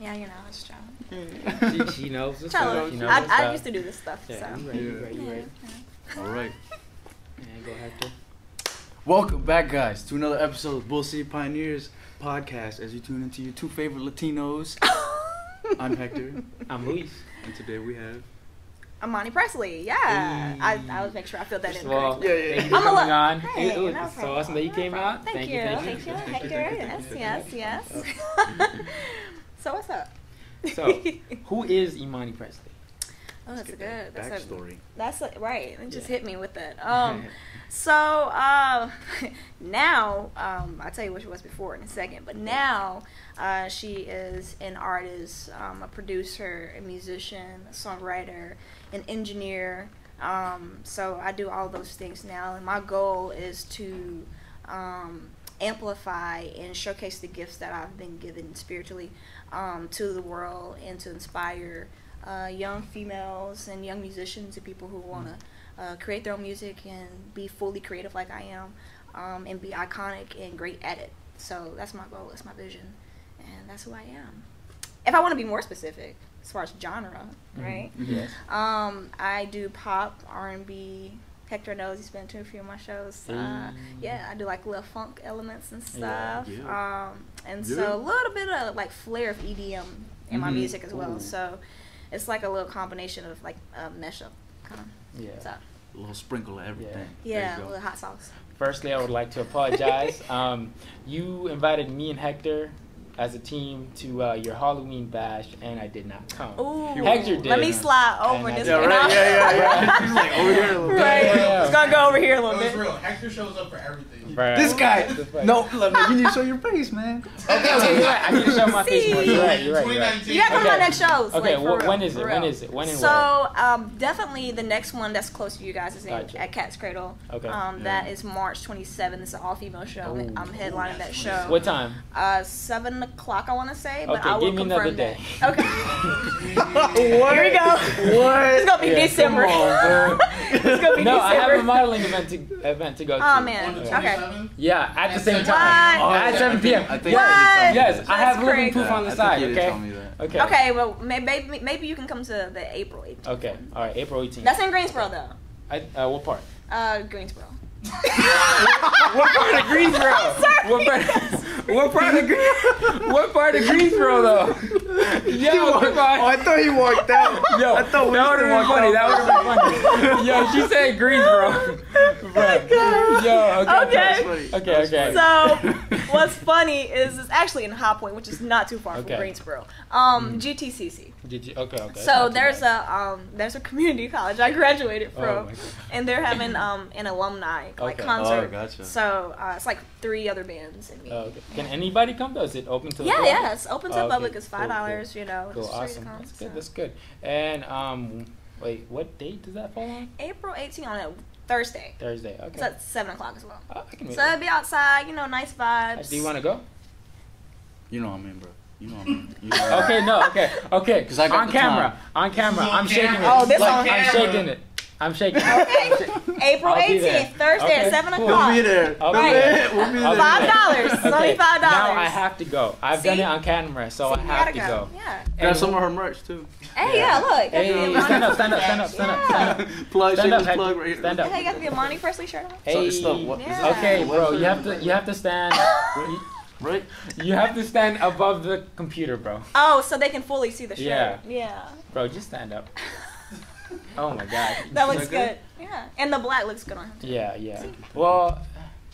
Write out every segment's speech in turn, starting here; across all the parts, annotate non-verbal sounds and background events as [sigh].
Yeah, you know, it's true. she, she knows. It's Tell She knows I, what's I used to do this stuff, Yeah, so. you right, you right, you Yeah, right. yeah. All right. Yeah, go Hector. Welcome back, guys, to another episode of Bull City Pioneers podcast. As you tune into your two favorite Latinos, [laughs] I'm Hector, I'm Luis. and today we have. Imani Presley, yeah. I, I was make sure I filled that First in of all, correctly. Yeah, yeah, thank you yeah. for I'm a coming lo- on. Hey, it was no so awesome that you came out. Thank, you, thank thank you, Thank you, [laughs] Hector. thank [laughs] you, Yes, thank you, yes, thank yes. So what's up? So, [laughs] who is Imani Presley? Oh, that's a good. That's a, that's a, right. It just Yeah. hit me with it. [laughs] Um, so uh, [laughs] now um, I'll tell you what she was before in a second. But now uh, she is an artist, um, a producer, a musician, a songwriter, an engineer. Um, so I do all those things now, and my goal is to um, amplify and showcase the gifts that I've been given spiritually um, to the world and to inspire uh, young females and young musicians and people who want to uh, create their own music and be fully creative like I am um, and be iconic and great at it. So that's my goal, that's my vision, and that's who I am. If I want to be more specific as far as genre, right? Mhm. Yes. Um, I do pop, R and B. Hector knows he's been to a few of my shows. Uh, Mm. yeah, I do like little funk elements and stuff. Yeah. Um, and Yeah. so a little bit of like flair of EDM in my Mhm. music as well. Ooh. So it's like a little combination of like a mashup kind of. Yeah. So A little sprinkle of everything. There you yeah, a little hot sauce. Firstly, I would like to apologize. [laughs] um, you invited me and Hector as a team to uh, your Halloween bash, and I did not come. Ooh, Hector did. let me slide over I this did. Yeah, right. Yeah, yeah, yeah. He's like over here a little bit. right. Yeah. It's gonna go over here a little was bit. real. Hector shows up for everything. Bruh. This guy. What? No, [laughs] look, man, you need to show your face, man. Okay, okay, you're right. I need to show my face more. You're right. See? You're right. You're right. You gotta come to my next shows. Okay, like, for wh- real, when is it? for When real. is it? When and so, um, definitely the next one that's close to you guys is Gotcha. at Cat's Cradle. Okay. Um, Yeah. That is March 27th. It's an all-female show. I'm, Ooh. I'm headlining that show. What time? Uh, seven o'clock, I want to say, but Okay, I will give me confirm another that. day. Okay. [laughs] what? Here we go. What? It's gonna be Yeah, December. on, [laughs] it's gonna be No, December. I have a modeling event to event to go to. Oh, man. Okay. 27th? Yeah, at the same time. What? At 7 p.m. I think What? you did Yes. I have That's living crazy. proof on the I side. you did Okay. tell me that. Okay. Okay, well, maybe maybe you can come to the April 18th. Okay. All right. April 18th. That's in Greensboro, though. I, uh, what part? Uh, Greensboro. What part of Greensboro? [laughs] What part? What part of Green? What part of Greensboro though? Yo, come Oh. I thought he walked out. Yo, I thought that would have been funny. out. That would have been funny. Yo, she said Greensboro. [laughs] Bro. Yo, okay. Okay. Okay, okay. So, [laughs] what's funny is it's actually in High Point, which is not too far Okay. from Greensboro. Um, GTCC. Did you? Okay, okay. So there's a um, there's a community college I graduated Oh from, my God. and they're having um an alumni like Okay. concert. Oh, gotcha. So uh, it's like three other bands and me. Oh, okay. Can anybody come though? Is it open to the yeah, public? yeah, it's open to Oh, the okay. public. It's Cool, five cool. dollars. You know, Cool, it's free to awesome. come, That's so. good. That's good. And um, wait, what date does that fall on? April 18th on a Thursday. Thursday. Okay. It's at seven o'clock as well. Oh, I can So it'll be outside. You know, nice that. vibes. Do you want to go? You know I'm in, bro. You know I'm in. You know [laughs] Okay, no, okay, okay. [laughs] 'Cause I got on camera, time. on camera, On I'm shaking it. Oh, this like, on camera. I'm shaking it. I'm shaking. Okay. [laughs] April I'll be there. 18th, Thursday Okay, at seven cool. We'll o'clock. be there. I'll We'll be be there. there. [laughs] We'll be I'll be there. Five there. dollars. It's only five Now dollars. I have to go. I've done See? it on camera, so So I you have gotta to go. Yeah. Got some of her merch too. Hey, yeah, look. got the Hey, stand up, stand up, stand up, stand up, stand up. [laughs] plug, Stand shake up, plug right here. Stand up. Hey, you got the Imani Presley shirt on? So Hey. it's the what? is it Yeah. Okay, the bro, you have to, you have to stand, you, Right? you have to stand above the computer, bro. Oh, so they can fully see the shirt. Yeah. Yeah. Bro, just stand up. [laughs] Oh my god. That looks that good. good? Yeah. And the black looks good on him. too. Yeah, yeah. Well,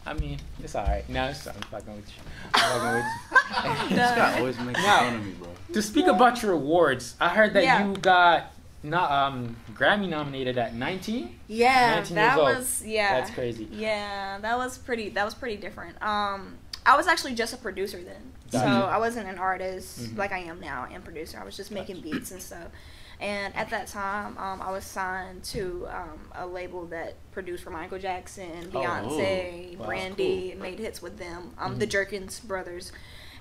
I mean, it's alright. No, it's, I'm fucking with you. I'm fucking with you. [laughs] This guy always makes Now- fun of me, bro. To speak about your awards, I heard that Yeah. you got not um Grammy nominated at 19. Yeah, 19 that years old. was yeah. That's crazy. Yeah, that was pretty. That was pretty different. Um, I was actually just a producer then, so Gotcha. I wasn't an artist Mhm. like I am now and producer. I was just making beats and stuff. And at that time, um, I was signed to um, a label that produced for Michael Jackson, Oh, Beyonce, wow, Brandy, and made hits with them. Um, Mhm. The Jerkins brothers,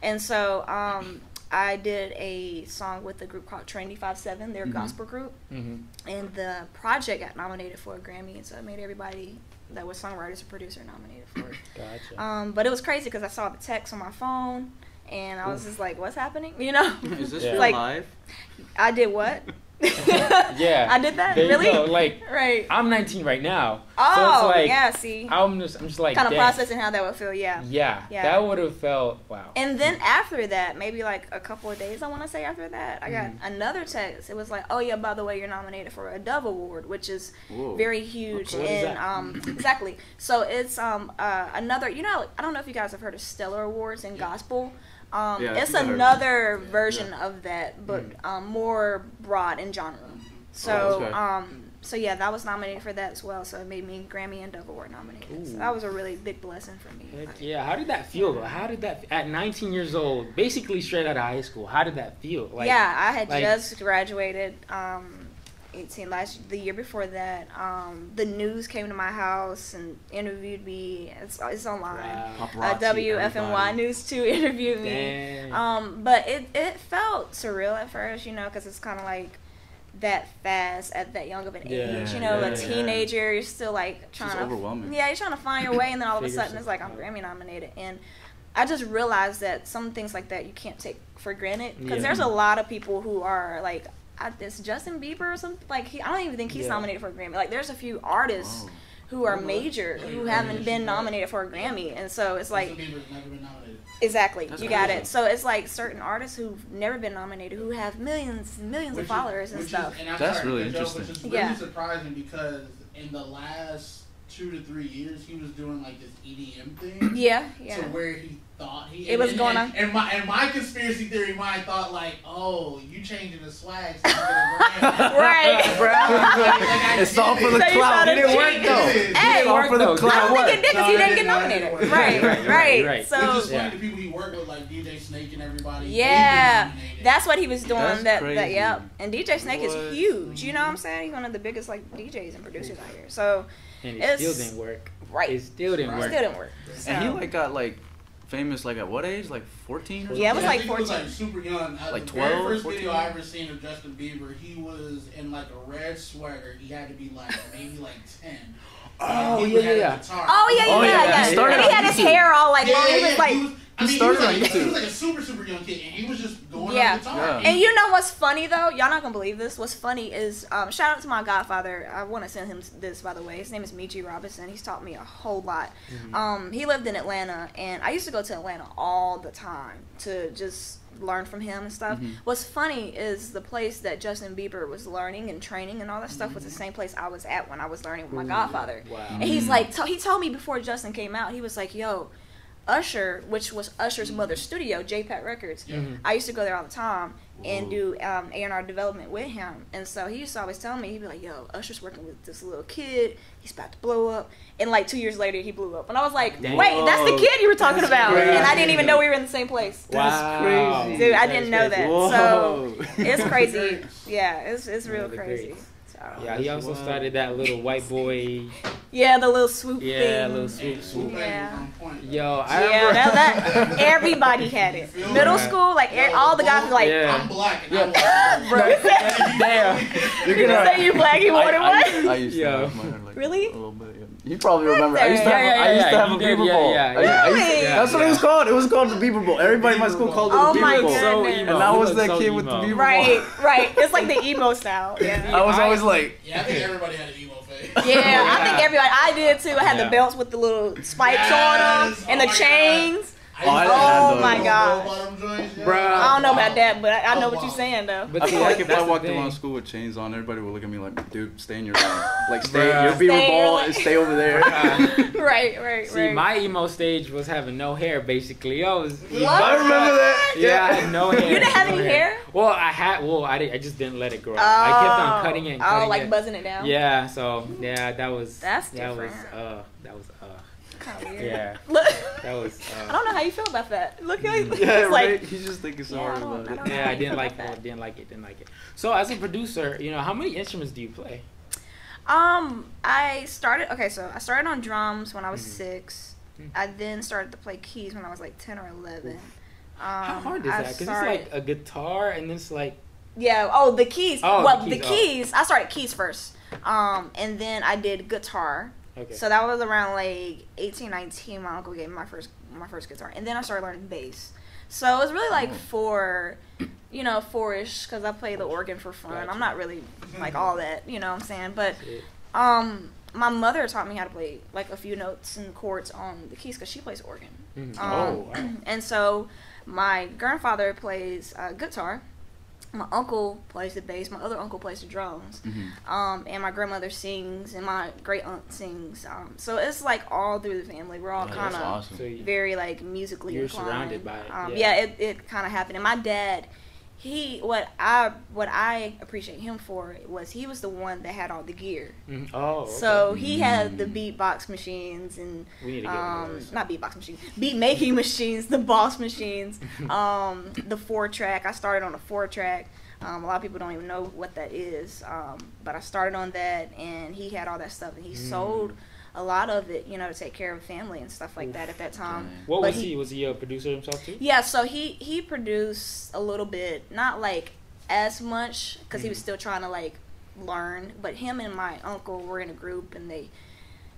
and so um, I did a song with a group called Trin-i-tee 5:7. They're a Mhm. gospel group Mm-hmm. and the project got nominated for a Grammy, and so it made everybody that was songwriters and producer nominated for it. [clears throat] Gotcha. Um, but it was crazy because I saw the text on my phone, and I was just like, "What's happening?" [laughs] You know. Is this Yeah. real Like- live? I did what? [laughs] Yeah. I did that. There you really? go, Like right. I'm 19 right now. Oh, so it's like yeah. See, I'm just I'm just like kind of processing how that would feel. Yeah. Yeah, Yeah. that would have felt wow. And then after that, maybe like a couple of days, I want to say after that, I got Mhm. another text. It was like, "Oh yeah, by the way, you're nominated for a Dove Award, which is Whoa. very huge." And um, [clears throat] exactly. So it's um uh another. You know, I don't know if you guys have heard of Stellar Awards in gospel. Um, Yeah, it's think I heard another Yeah. version of that, but Mm. um, more broad in genre. So Oh, okay. um, so yeah, that was nominated for that as well. So it made me Grammy and Dove Award nominated. So that was a really big blessing for me. Heck yeah, how did that feel though? How did that at 19 years old, basically straight out of high school? How did that feel? Like yeah, I had like- just graduated. Um, 18 last the year before that. Um, the news came to my house and interviewed me. It's it's online. Wow. Uh, WFMY everybody. News Two [laughs] interviewed me. Dang. Um, but it it felt surreal at first, you know, because it's kind of like that fast at that young of an Yeah, age. You know, yeah, a yeah. teenager, you're still like trying just to overwhelming. Yeah, you're trying to find your way, and then all of a sudden it's like I'm Grammy nominated, and I just realized that some things like that you can't take for granted because Yeah. there's a lot of people who are like. I, it's Justin Bieber or something like he. I don't even think he's Yeah. nominated for a Grammy. Like there's a few artists Oh. who are Well, major like, who haven't been nominated for a Grammy, and so it's like Justin Bieber's never been nominated. Exactly. That's you got crazy. it. So it's like certain artists who've never been nominated who have millions and millions Which of is- followers and stuff. Is, and I'm That's sorry to really cut you interesting. Which is really Yeah. surprising because in the last two to three years, he was doing like this EDM thing. yeah, yeah. To where he thought he It was and, going and, on. And my and my conspiracy theory mind thought like, oh, you changing the swag so you get a Grammy. [laughs] Right. Bro, it's all for the So clout. It didn't work though. It It Hey, did all for the though. I clout. don't think it did because no, he didn't get didn't, no, it nominated. didn't work. Right, Right, right. right, right. So Which is Yeah. funny the people he worked with, like DJ Snake and everybody. yeah, that's what he was doing. That's that, that yep. And DJ Snake What? is huge. You know what I'm saying? He's one of the biggest like DJs and producers out here. So and it still didn't work. right, It it still didn't Right. work. still didn't work. And he like got like famous like at what age? Like 14 or Yeah, it was like think he was 14. like super young. Uh, Like the 12, first 14? video I ever seen of Justin Bieber, he was in like a red sweater. He had to be like [laughs] maybe like ten. Oh, And he yeah, yeah. Oh yeah, yeah, Oh, yeah, yeah. he started And he on had his YouTube. hair all like Yeah, long. yeah, He yeah. was like, he was, I he mean, started he was on like, He was like a super super young kid, and he was just going Yeah. on guitar. Yeah. And you know what's funny though? Y'all not gonna believe this. What's funny is um, shout out to my godfather. I want to send him this by the way. His name is Michi Robinson. He's taught me a whole lot. Mm-hmm. Um, he lived in Atlanta, and I used to go to Atlanta all the time to just learn from him and stuff. Mhm. What's funny is the place that Justin Bieber was learning and training and all that stuff was the same place I was at when I was learning with my Ooh, godfather. Wow. And he's Mm. like, to- he told me before Justin came out, he was like, yo, Usher, which was Usher's mother's studio, JPat Records. Yeah. Mhm. I used to go there all the time and Whoa. do um, A&R development with him. And so he used to always tell me, he'd be like, yo, Usher's working with this little kid. He's about to blow up. And like two years later, he blew up. And I was like, Dang. wait, that's the kid you were talking That's about. crazy. And I didn't even know we were in the same place. Wow. crazy. Dude, I That's didn't know crazy. that. Whoa. So [laughs] it's crazy. Yeah, it's, it's real One of the crazy. greats. So, Yeah, he also started that little white boy. yeah, the little swoop Yeah, thing. Yeah, little swoop And swoop. Swoop Yeah. was on point. Yo, I Yeah, remember. that, that [laughs] everybody had it. Middle that? school, like Yo, all the guys were like, Yeah. I'm black and Yeah. I was bro, [laughs] Damn. [laughs] You're you gonna. say you black, you wanted I, I. I used to Yo. have my hair like Really? a little bit. Yeah. You probably remember. I used to have. yeah, I used to have a did, Beaver yeah, Bowl. yeah, I- I yeah. Really? Yeah, That's what it was called. It was called the Beaver Bowl. Everybody in my school called it the Oh Beaver my Bowl. So goodness. emo. And I was looked that so kid with the emo. Beaver Right, right. It's like the emo style. Yeah. I was always like, Yeah, I think everybody had an emo face. [laughs] Yeah, I think Yeah. everybody. I did too. I had Yeah. the belts with the little spikes Yes. on them oh and Oh the chains. I Oh, I used didn't to have Oh my god. bottom joints, yeah. Bruh. I don't know about that, but I, I know Oh, what you're saying though. But I see, feel like if I walked thing. around school with chains on, everybody would look at me like, dude, stay in your lane. Like, stay, Bruh. your Beaver Stay in your Bowl lane. and stay over there. [laughs] Uh, [laughs] right, right, See, right. my emo stage was having no hair, basically. I was. What? I remember that. Yeah, I had no hair. You didn't have no any hair? Well, I had. Well, I, did, I just didn't let it grow. oh, I kept on cutting it. And cutting oh, like it. buzzing it down. Yeah. So yeah, that was. That's that was. different. Uh, that was. Uh, Kinda weird. yeah. Look, That was. [laughs] I Uh, don't know how you feel about that. Look, how Mm. you- [laughs] [laughs] Yeah, right. like He's just thinking so Yeah, I hard about it. don't yeah, I didn't like. about that. didn't like it. Didn't like it. So as a producer, you know, how many instruments do you play? Um, I started. Okay, so I started on drums when I was Mhm. 6 Mhm. I then started to play keys when I was like ten or eleven. Um, How hard is I that? Because it's like a guitar and then it's like. yeah. Oh, the keys. Oh, well, the the keys, keys. oh. I started keys first. Um, and then I did guitar. Okay. So that was around like 18, 19. My uncle gave me my first my first guitar, and then I started learning bass. So it was really like Oh. for, you know, fourish because I play the organ for fun. Gotcha. I'm not really like all that, you know what I'm saying? But um, my mother taught me how to play like a few notes and chords on the keys because she plays organ. Mhm. Um, oh, wow. [clears throat] And so my grandfather plays uh, guitar. My uncle plays the bass. My other uncle plays the drums. Mhm. Um, and my grandmother sings, and my great aunt sings. Um, so it's like all through the family. We're all Yeah, kind of awesome. Very like musically You're inclined. surrounded by it, Um, yeah. yeah. it, it kind of happened. And my dad, he what I what I appreciate him for was he was the one that had all the gear. Mhm. Oh, okay. So he had the Mm. beatbox machines and we need to get one of um, those. not beatbox machines, beat making machines, the boss machines, [laughs] um, the four track. I started on a four track. Um, a lot of people don't even know what that is, um, but I started on that, and he had all that stuff, and he Mm. sold a lot of it, you know, to take care of family and stuff like that at that time. Dang. What but was he- he, Was he a producer himself too? Yeah, so he he produced a little bit, not like as much because he was Mhm. still trying to like learn. But him and my uncle were in a group and they,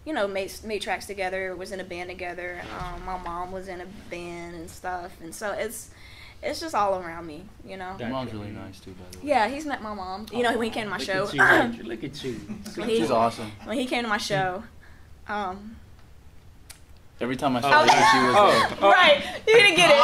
you know, made made tracks together. Was in a band together. Um, my mom was in a band and stuff, and so it's it's just all around me, you know. Your mom's really nice too, by the way. Yeah, he's met my mom. You know, when he came to my Look show. At you, [laughs] Look at you. when he She's awesome. when he came to my show. Um, Every time I Oh, saw her, yeah. she was Oh, there. oh. right, you didn't get it. [laughs]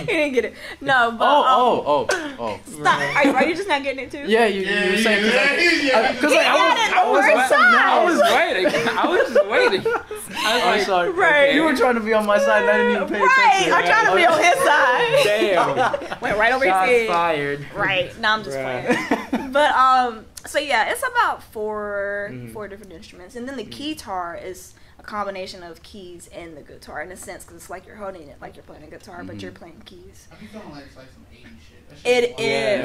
You didn't get it. No, but Oh, um, oh, oh, oh. Stop. Are, you- are you just not getting it too? Yeah, you, Yeah, you were saying yeah, because yeah. like, cause like I got was, it I on was, the like, side. I was waiting. I was just waiting. [laughs] I was I'm like, sorry. Right. You were trying to be on my side, and I didn't even pay right. attention. I'm trying to be on his side. Damn. [laughs] Went right over Shots his head. fired. Right. Now I'm just Bruh. playing. But um, so yeah, it's about 4 Mhm. four different instruments, and then the guitar is a combination of keys and the guitar in a sense because it's like you're holding it like you're playing a guitar, but Mhm. you're playing keys. I be like it's like some 80s shit. That shit It wild.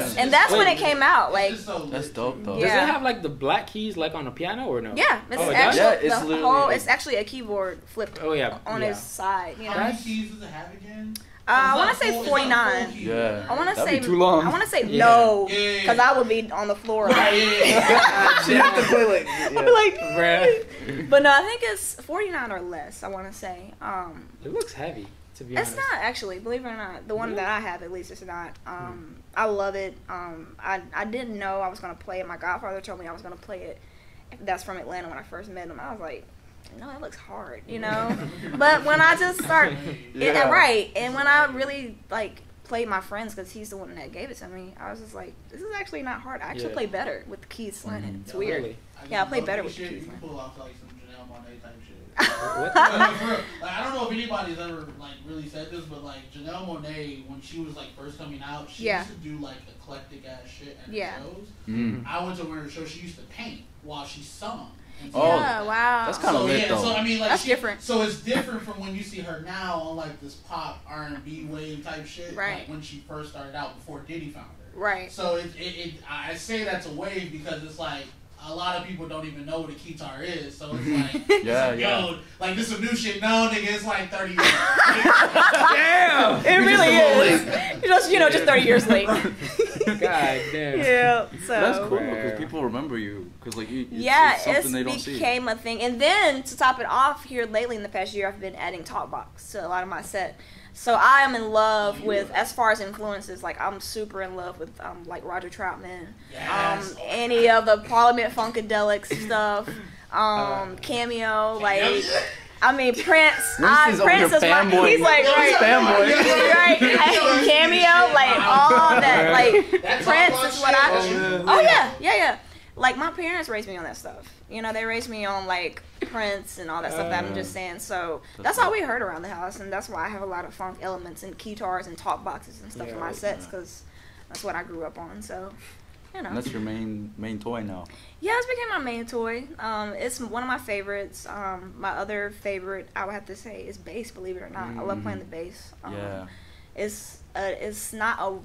is, Yeah. and that's when Wait. it came out. Like, so That's dope, dude. though. Does it have like the black keys like on a piano or no? yeah, it's Oh, actually Yeah, it's the whole. like- It's actually a keyboard flipped Oh yeah. on yeah. his side. You know, How many keys does it have again? Uh, I want to say full- it's not 49. Yeah. I want to say be too long. I want to say Yeah. no, because I would be on the floor. Right, Like, yeah, yeah, yeah. [laughs] She have to play like. I'd Yeah. be like, Bruh. but no, I think it's 49 or less. I want to say. Um, It looks heavy. To be honest. it's honest. not actually, believe it or not. The one Really? that I have, at least, it's not. Um, I love it. Um, I I didn't know I was gonna play it. My godfather told me I was gonna play it. That's from Atlanta when I first met him. I was like, no, it looks hard, you know. [laughs] but when I just start, it, right, and when I really like played my friends because he's the one that gave it to me, I was just like, this is actually not hard. I actually Yeah. play better with the keys slanted. Mhm. It's Yeah, weird. Really? Yeah, I play better with shit. keys, You can pull off like some Janelle Monae type shit. [laughs] Like, for. Like, I don't know if anybody's ever like really said this, but like Janelle Monae, when she was like first coming out, she Yeah. used to do like eclectic ass shit at Yeah. her shows. Mm. I went to one of her shows. She used to paint while she sung. And Oh, yeah, wow. that's kinda so, lit, yeah, though. So I mean, like That's she- different. So it's different from when you see her now on like this pop R and B wave type shit. Right. Like when she first started out before Diddy found her. right. So it, it, it I say that's a wave because it's like a lot of people don't even know what a guitar is. So it's [laughs] like Yeah, it's like, yeah. yo, like this is some new shit. No, nigga, it's like thirty years. Damn. It You're really just is. just you know, just thirty years late. God damn. yeah. So That's cool because people remember you because like you. It's, yeah, it's something it's they don't see. became a thing. And then to top it off, here lately in the past year, I've been adding talkbox to a lot of my set. So I am in love with, as far as influences, like I'm super in love with, um, like Roger Troutman, Yes. um, any of the Parliament Funkadelic stuff, um, Cameo, like. I mean Prince. I, is over Prince here is my, fanboy. he's like right, Fanboy. right. Cameo, like all that, like That's Prince is what I. shit. Oh, Oh yeah, yeah, yeah. Like my parents raised me on that stuff. You know, they raised me on like Prince and all that stuff. That I'm just saying. So That's that's all we heard around the house, and that's why I have a lot of funk elements and guitars and talk boxes and stuff in my Yeah, sets yeah. because that's what I grew up on. So, you know, And that's your main main toy now. yeah, it's became my main toy. Um, it's one of my favorites. Um, my other favorite, I would have to say, is bass. Believe it or not, I love playing the bass. Um, yeah. it's uh, it's not a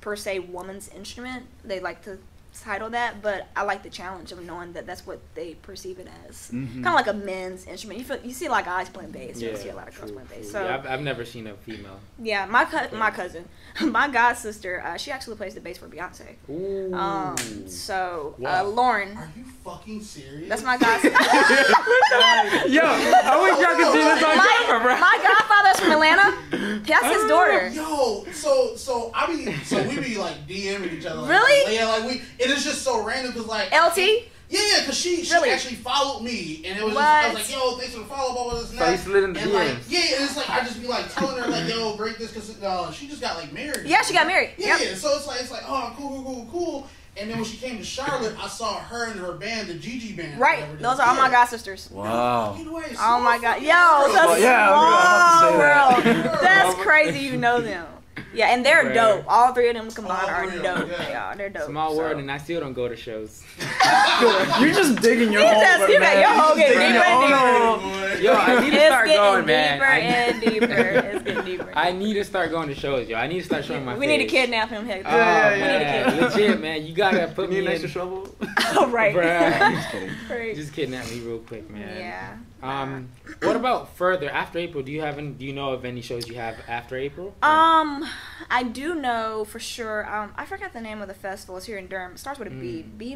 per se woman's instrument. They like to title that, but I like the challenge of knowing that that's what they perceive it as. Mhm. Kind of like a men's instrument. You feel you see a lot of guys playing bass. You don't see a lot of girls true, playing bass. true. So Yeah, I've, I've never seen a female. yeah, my co- my cousin, [laughs] my god sister, uh, she actually plays the bass for Beyonce. Ooh. Um, so uh, Lauren, Are you fucking serious? that's my god. sister. [laughs] Yo, I wish y'all could see this on camera, my, bro. my godfather's from Atlanta. That's his daughter. Yo, so so I be so we be like DMing each other. Like, Really? Yeah, like we. It is just so random because like LT. Yeah, yeah, because she she Really? actually followed me, and it was just, I was like, yo, thanks for the follow, blah blah this and So that. you slid in the and like, yeah, and it's like I just be like telling her like, yo, break this because uh, she just got like married. Yeah, she got married. Yeah, Yep. yeah. So it's like it's like oh cool cool cool cool. And then when she came to Charlotte, I saw her and her band, the Gigi band. Right. Those are all my god sisters. Wow. Fucking way, Oh my god. Yo, world. that's yeah, I was small about say world. that. [laughs] That's crazy you know them. Yeah, and they're Right. dope. All three of them combined are three them, dope. yeah. They are. They're dope. Small so. world, and I still don't go to shows. [laughs] You're just digging your You hole. just- you got man. your hole You're getting digging deeper your and own deeper. Yo, I need to It's start going, man. deeper I, and deeper. [laughs] It's getting deeper. I need to start going to shows, yo. I need to start showing my we face. need to kidnap him, Hector. Oh, Yeah, yeah, man. yeah. Legit, man. You gotta put You me an in. extra shovel? [laughs] Oh, right. Bruh. Just kidding. right. Just kidnap me real quick, man. Yeah. Um, what about further after April? Do you have any? Do you know of any shows you have after April? Um, [sighs] I do know for sure. Um, I forgot the name of the festival. It's here in Durham. It starts with a B. Mm. B.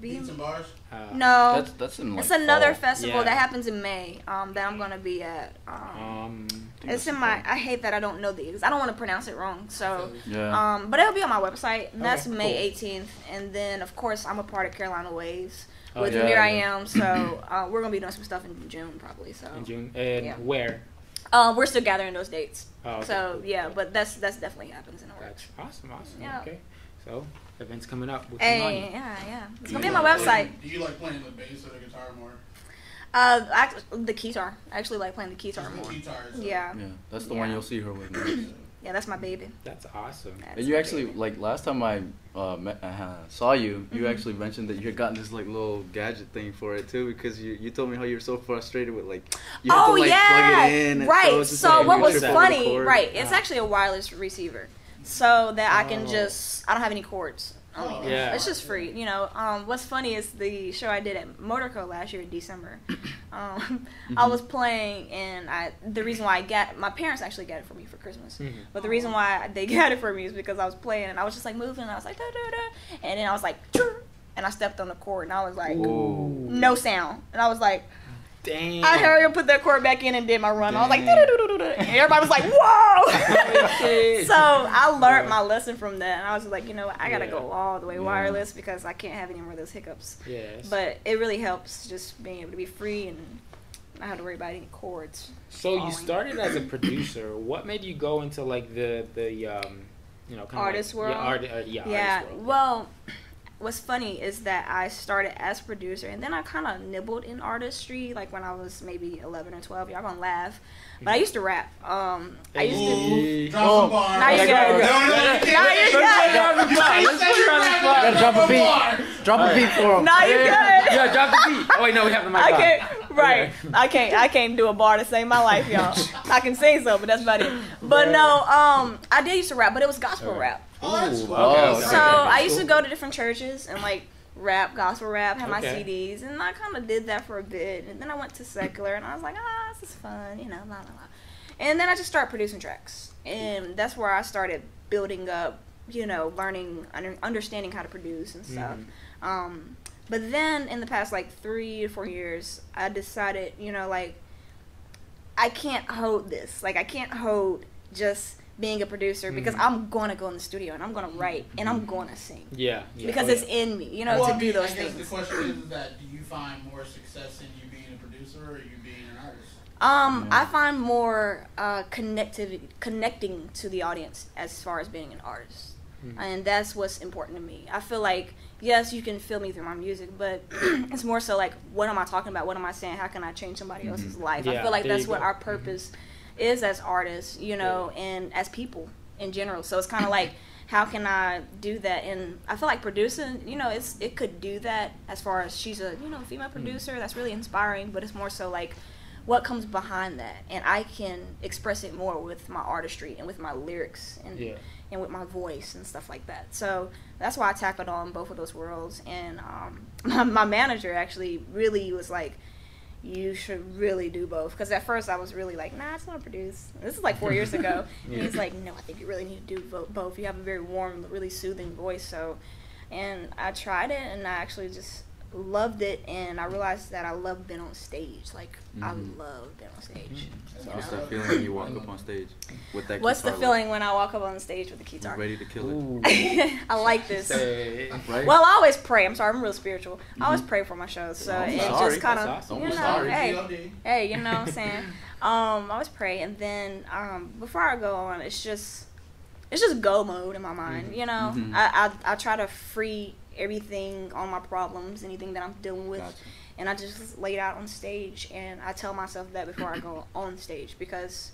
B. Beats and bars. Uh, No. That's that's in like it's another fall. festival Yeah. that happens in May. Um, that I'm gonna be at. Um, Um, it's in in my. fall. I hate that I don't know the. I don't want to pronounce it wrong. So. Yeah. Um, but it'll be on my website. And that's Okay, May cool. 18th, and then of course I'm a part of Carolina Waves Oh, with yeah, Here I. Am. So [clears throat] uh, we're gonna be doing some stuff in June probably. So in June. And Yeah. where? Uh, we're still gathering those dates. Oh, okay, so cool, yeah, but that's that's definitely happens in the works. That's awesome, awesome. Yeah. Okay. So events coming up. With Hey, yeah, yeah. It's Do gonna be on my like website. playing- Do you like playing the bass or the guitar more? Uh, act- the guitar. I actually like playing the guitar Just the more. guitars. Yeah, yeah. That's the one you'll see her with. [clears throat] next. yeah, that's my baby. That's awesome. That's And you actually baby. like last time I uh, met, uh, saw you, you Mhm. actually mentioned that you had gotten this like little gadget thing for it too because you, you told me how you were so frustrated with like you had oh to like yeah, plug it in. And right. So, So what was trip over the funny, right? It's Ah. actually a wireless receiver, so that I can Oh. just I don't have any cords. Oh, Yeah. it's just free. You know, um, what's funny is the show I did at Motorco last year in December. [coughs] Um, I Mhm. was playing, and I the reason why I got my parents actually got it for me for Christmas. Mhm. But the reason why they [laughs] got it for me is because I was playing and I was just like moving and I was like da da da, and then I was like and I stepped on the cord and I was like Whoa. no sound and I was like Damn. I hurried up, put that cord back in and did my run. I was like and everybody was like whoa. [laughs] so I learned Yeah. my lesson from that and I was like you know what I gotta Yeah. go all the way Yeah. wireless because I can't have any more of those hiccups. Yes. But it really helps just being able to be free and not have to worry about any cords. So you started as a [clears throat] producer. What made you go into like the the um, you know, kind Artist of like, world? Yeah, art, uh, yeah, yeah. artist world. Well, what's funny is that I started as producer and then I kind of nibbled in artistry like when I was maybe 11 or 12. Y'all gonna laugh. But I used to rap. Um, I used to. Hey. Drop Oh. some bars. Now you No, got it. no, no, you Now can't- you Let's got put it. it on the You spot. can't Let's say put it on the rap, spot. Gotta drop a drop beat. bar. Drop a beat for him. No, you Yeah. good. Yeah, drop the beat. Oh wait, no, we have the mic. I on. can't. Right. Okay. I can't. I can't do a bar to save my life, y'all. I can sing so, but that's about it. But Right. no, um, I did used to rap, but it was gospel Alright. rap. Oh, that's cool. Oh, okay, okay. okay, So I used to go to different churches and like rap, gospel rap, have my Okay. CDs, and I kind of did that for a bit. And then I went to secular, and I was like, ah, this is fun, you know, blah blah blah. And then I just started producing tracks, and that's where I started building up, you know, learning, under, understanding how to produce and stuff. Mhm. Um, but then in the past like three or four years, I decided, you know, like I can't hold this. Like I can't hold just being a producer because Mhm. I'm gonna go in the studio and I'm gonna write and I'm gonna sing Yeah, yeah. because Oh, it's yeah. in me, you know, Well, to I do mean, those I guess things. the question is, is that do you find more success in you being a producer or you being an artist? Um, Yeah. I find more uh, connectivity, connecting to the audience as far as being an artist, Mhm. and that's what's important to me. I feel like yes, you can feel me through my music, but [clears throat] it's more so like what am I talking about? What am I saying? How can I change somebody else's life? I feel like that's what go. our Mhm. purpose is as artists, you know, and as people in general. So it's kind of like how can I do that? And I feel like producing, you know, it's it could do that as far as she's a you know female producer that's really inspiring, but it's more so like what comes behind that, and I can express it more with my artistry and with my lyrics and Yeah. and with my voice and stuff like that. So that's why I tackled on both of those worlds. And um, [laughs] my, my manager actually really was like, "You should really do both." Because at first I was really like, "Nah, I just want to produce." This is like four years ago. [laughs] Yeah. And he's like, "No, I think you really need to do both. You have a very warm, really soothing voice." So, and I tried it, and I actually just loved it, and I realized that I love being on stage. Like I Mhm. love being on stage. Mhm. you What's know? that feeling when you walk up on [laughs] stage with that? What's the guitar feeling when I walk up on stage with the lick? guitar? Ready to kill it, [laughs] I like this. Say- right? Well, I always pray. I'm sorry, I'm real spiritual. I always Mhm. pray for my shows, so I'm it sorry. just kind of, awesome. you know, sorry. hey, hey, you know what I'm [laughs] saying. Um, I always pray, and then um, before I go on, it's just, it's just go mode in my mind. You know, Mhm. I, I I try to free everything all my problems, anything that I'm dealing with, Gotcha. and I just lay it out on stage, and I tell myself that before I go [clears throat] on stage because.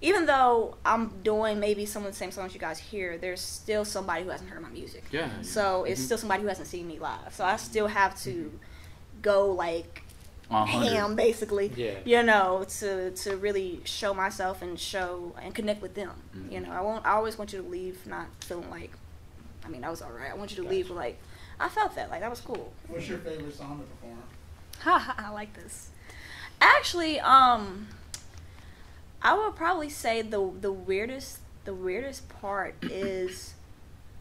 Even though I'm doing maybe some of the same songs you guys hear, there's still somebody who hasn't heard my music. Yeah. So it's Mhm. still somebody who hasn't seen me live. So I still have to go like A hundred. ham basically. Yeah. You know, to to really show myself and show and connect with them. You Mhm. know, I won't I always want you to leave not feeling like I mean, that was alright. I want you to leave Gotcha. with like I felt that, like that was cool. What's your favorite song to perform? Ha [laughs] ha I like this. Actually, um I would probably say the the weirdest the weirdest part is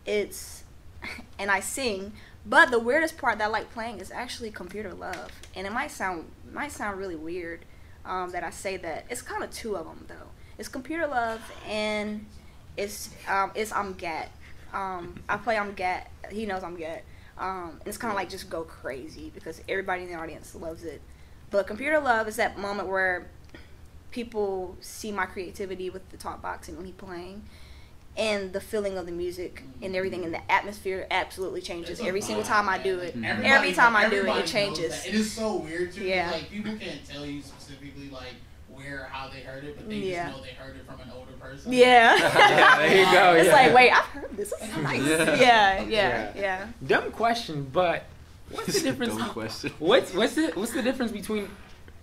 it's [laughs] and I sing, but the weirdest part that I like playing is actually computer love. And it might sound might sound really weird um, that I say that. It's kind of two of them though. It's computer love and it's um, it's I'm Gat. Um, I play I'm Gat. He knows I'm Gat. Um, and it's kind of like just go crazy because everybody in the audience loves it. But computer love is that moment where people see my creativity with the talk box and me playing and the feeling of the music and everything and the atmosphere absolutely changes every single time I do it. Everybody- Every time I do it, it changes. It is so weird too. 'cause, Yeah. Like people can't tell you specifically like where how they heard it, but they Yeah. just know they heard it from an older person. Yeah. [laughs] Yeah, there you go, It's yeah. like, wait, I've heard this. This is [laughs] nice. Yeah. Yeah, yeah, Yeah. yeah. Dumb question, but what's the difference? Dumb [laughs] question. What's what's the what's the difference between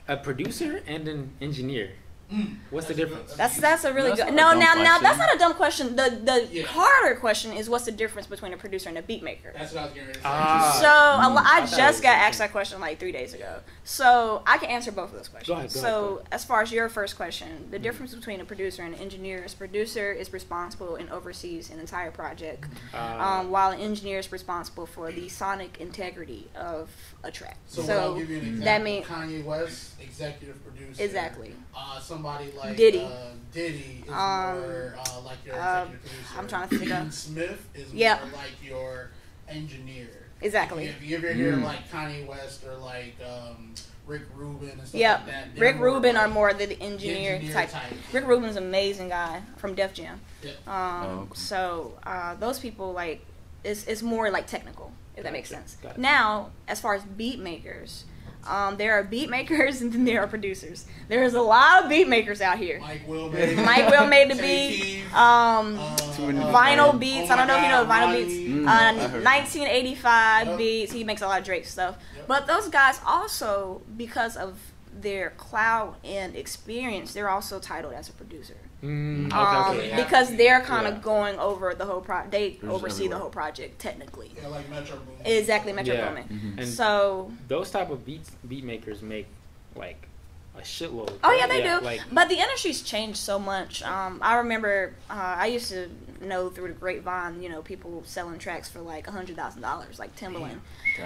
a producer and an engineer? Mm. What's the difference? good. That's that's a really That's good. not a No, now now that's not a dumb question. The the Yeah. harder question is what's the difference between a producer and a beat maker. That's what I was getting ready to say. Ah. So Mm. I I thought just got asked that question like three days ago. So I can answer both of those questions. Go ahead, go so ahead, go ahead. as far as your first question, the difference between a producer and an engineer is producer is responsible and oversees an entire project, Uh, um, while an engineer is responsible for the sonic integrity of a track. So, So, what I'll give you an example. that mean- Kanye West, executive producer. exactly. Uh, somebody like Diddy. Uh, Diddy is Um, more uh, like your uh, executive producer. I'm trying to think of- Keaton Smith is Yep. more like your engineer. Exactly. If you ever hear Mm. like Kanye West or like um, Rick Rubin and stuff Yep. like that, Rick more Rubin are more the the engineer, type. type. Rick Rubin's an amazing guy from Def Jam. Yep. Um, Oh, okay. So uh, those people like it's it's more like technical, if that makes sense. gotcha. Now, as far as beat makers, um, there are beat makers [laughs] and then there are producers. There's a lot of beat makers out here. Mike Will made Mike Will made the beat. Um, uh, Too uh, vinyl beats. oh I don't know my if you know vinyl Ronnie. beats. Mm, Uh, 1985 Yep. beats. He makes a lot of Drake stuff. Yep. But those guys also, because of their clout and experience, they're also titled as a producer. Mm, okay, Um, okay. Because they're kind of Yeah. going over the whole pro. They There's oversee the whole project technically. Yeah, like Metro Boomin. Exactly, Metro Yeah. Boomin. Mhm. And So, those type of beats beat makers make like a shitload. Of Oh yeah, they do. Like but the industry's changed so much. Um, I remember uh, I used to know through the grapevine, you know, people selling tracks for like a hundred thousand dollars, like Timbaland.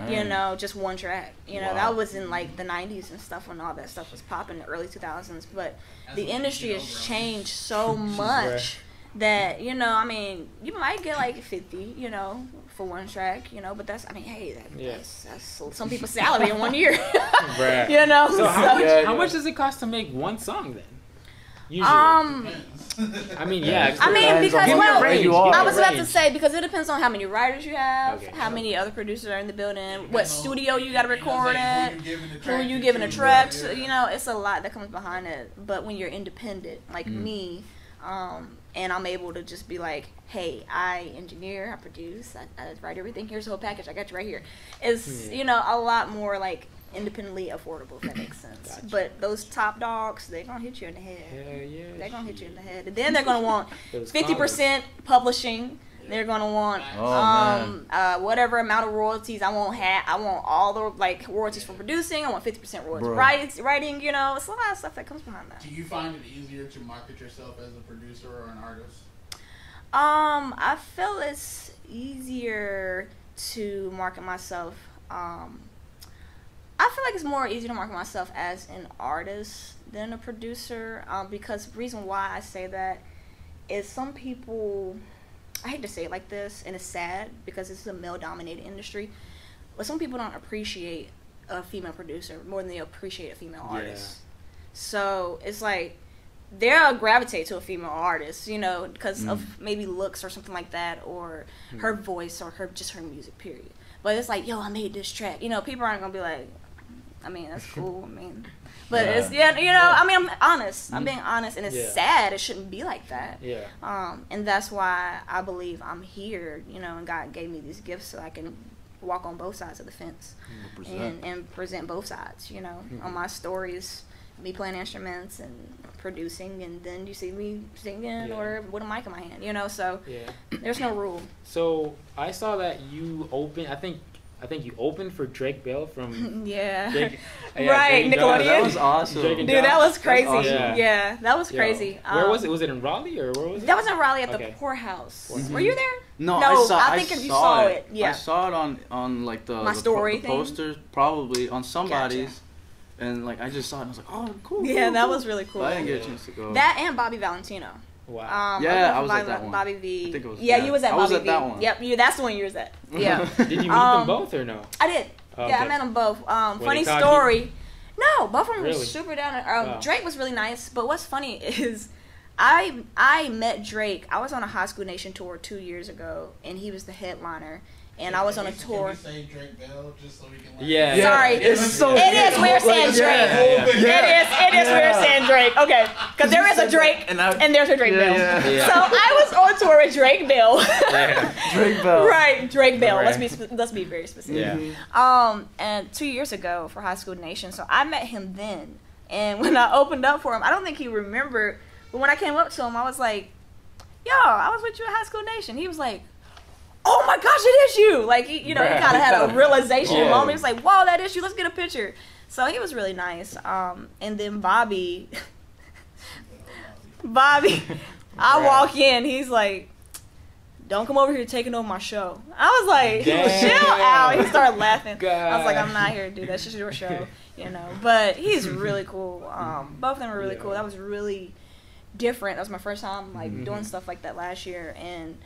You know, just one track. You know, Wow. that was in like the '90s and stuff when all that stuff was popping in the early 2000s. But That's the industry has know, changed [laughs] so much that you know, I mean, you might get like 50, you know, for one track, you know, but that's, I mean, hey, that, Yeah. that's, that's some people's salary in one year. [laughs] [laughs] You know, So how much, Yeah, how yeah. much does it cost to make one song then? Usually. um, [laughs] I mean, yeah. I mean, because on Give me a well, range. you. I was about to say because it depends on how many writers you have, Okay. how many other producers are in the building, what studio you got to record like, at. Who you giving the who track you a track to, you know, it's a lot that comes behind it. But when you're independent, like Mm. me, um, and I'm able to just be like, hey, I engineer, I produce, I, I write everything. Here's the whole package. I got you right here. It's Yeah. you know a lot more like independently affordable. If that makes sense. Gotcha. But those top dogs, they're gonna hit you in the head. Hell yeah. They're gonna hit you in the head. And then they're gonna want [laughs] fifty percent publishing. They're gonna want Oh, um uh whatever amount of royalties I want ha- I want all the like royalties for producing. I want fifty percent royalties writing writing. You know, it's a lot of stuff that comes behind that. Do you find it easier to market yourself as a producer or an artist? Um, I feel it's easier to market myself. Um, I feel like it's more easy to market myself as an artist than a producer. Um, because the reason why I say that is some people. I hate to say it like this, and it's sad because it's a male-dominated industry. But some people don't appreciate a female producer more than they appreciate a female Yeah. artist. So it's like they'll gravitate to a female artist, you know, because Mm. of maybe looks or something like that, or her voice or her just her music. Period. But it's like, yo, I made this track. You know, people aren't gonna be like, I mean, that's [laughs] cool. I mean, but it's yeah, you know, I mean, I'm honest. I'm being honest, and it's Yeah. sad. It shouldn't be like that. Yeah. Um, and that's why I believe I'm here. You know, and God gave me these gifts so I can walk on both sides of the fence and, and present both sides. You know, Mhm. on my stories, me playing instruments and producing, and then you see me singing Yeah. or with a mic in my hand. You know, so Yeah. there's no rule. So I saw that you open. I think. I think you opened for Drake Bell from. [laughs] yeah. Drake, [laughs] Right, Drake and Nickelodeon. Josh. that was awesome. Drake and Dude, that was That's crazy. awesome. Yeah. Yeah. that was Yo, crazy. Where Um, was it? Was it in Raleigh or where was it? That was in Raleigh at the Okay. Pour House. Mhm. Were you there? No, No, I saw. I I think if you saw saw it. it, yeah. I saw it on on like the My the, story the thing? posters, probably on somebody's, and like I just saw it. and I was like, oh, cool. Yeah, cool, that cool. was really cool. But I didn't get a chance to go. That and Bobby Valentino. Wow. Um, Yeah, went I was Bobby, at that one. Bobby V. I think it was- yeah, yeah. you was at I Bobby was at V. that one. Yep, you. That's the one you was at. [laughs] Yeah, [laughs] Did you meet Um, them both or no? I did. Okay. Yeah, I met them both. Um, funny they cocky? story. No, both of them Really? were super down. to- Um, Wow. Drake was really nice, but what's funny [laughs] is, I I met Drake. I was on a High School Nation tour two years ago, and he was the headliner. And I was on a tour. Can we say Drake Bell just so? Like, Yeah. Yeah, Sorry. it's so. It is weird saying Drake. Yeah, yeah. It is. It is weird saying Drake. Okay, because there is a Drake And I- and there's a Drake Yeah, Bell. yeah. Yeah. So I was on tour with Drake Bell. [laughs] Drake Bell. right, Drake Bell. Let's be let's be very specific. Yeah. Um, and two years ago for High School Nation, so I met him then. And when I opened up for him, I don't think he remembered, but when I came up to him, I was like, "Yo, I was with you at High School Nation." He was like, "Oh my gosh, it is you!" Like, he, you know, he kind of had a [laughs] realization Yeah. moment. He was like, "Whoa, that is you. Let's get a picture." So he was really nice. Um, and then Bobby, [laughs] Bobby, [laughs] I Right. walk in, he's like. Don't come over here taking over my show. I was like, Damn. chill out. He started laughing. I was like, I'm not here to do that. It's just your show, you know. But he's really cool. Um, both of them were really Yeah. cool. That was really different. That was my first time like Mhm. doing stuff like that last year, and